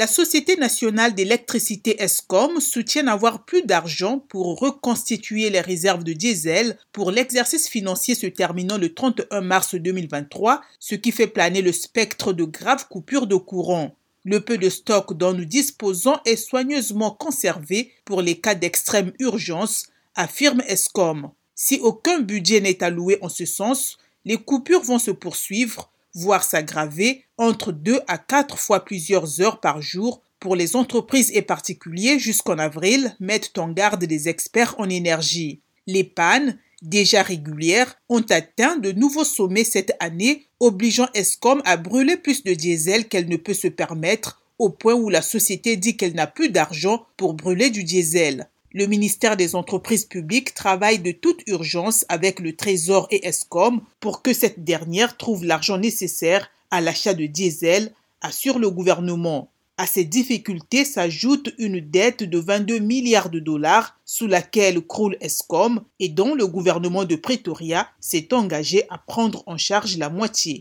La Société nationale d'électricité ESCOM soutient avoir plus d'argent pour reconstituer les réserves de diesel pour l'exercice financier se terminant le 31 mars 2023, ce qui fait planer le spectre de graves coupures de courant. Le peu de stock dont nous disposons est soigneusement conservé pour les cas d'extrême urgence, affirme ESCOM. Si aucun budget n'est alloué en ce sens, les coupures vont se poursuivre, voire s'aggraver, entre deux à quatre fois plusieurs heures par jour pour les entreprises et particuliers jusqu'en avril, mettent en garde les experts en énergie. Les pannes, déjà régulières, ont atteint de nouveaux sommets cette année, obligeant Escom à brûler plus de diesel qu'elle ne peut se permettre, au point où la société dit qu'elle n'a plus d'argent pour brûler du diesel. Le ministère des Entreprises publiques travaille de toute urgence avec le Trésor et ESCOM pour que cette dernière trouve l'argent nécessaire à l'achat de diesel, assure le gouvernement. À ces difficultés s'ajoute une dette de 22 milliards de dollars sous laquelle croule ESCOM et dont le gouvernement de Pretoria s'est engagé à prendre en charge la moitié.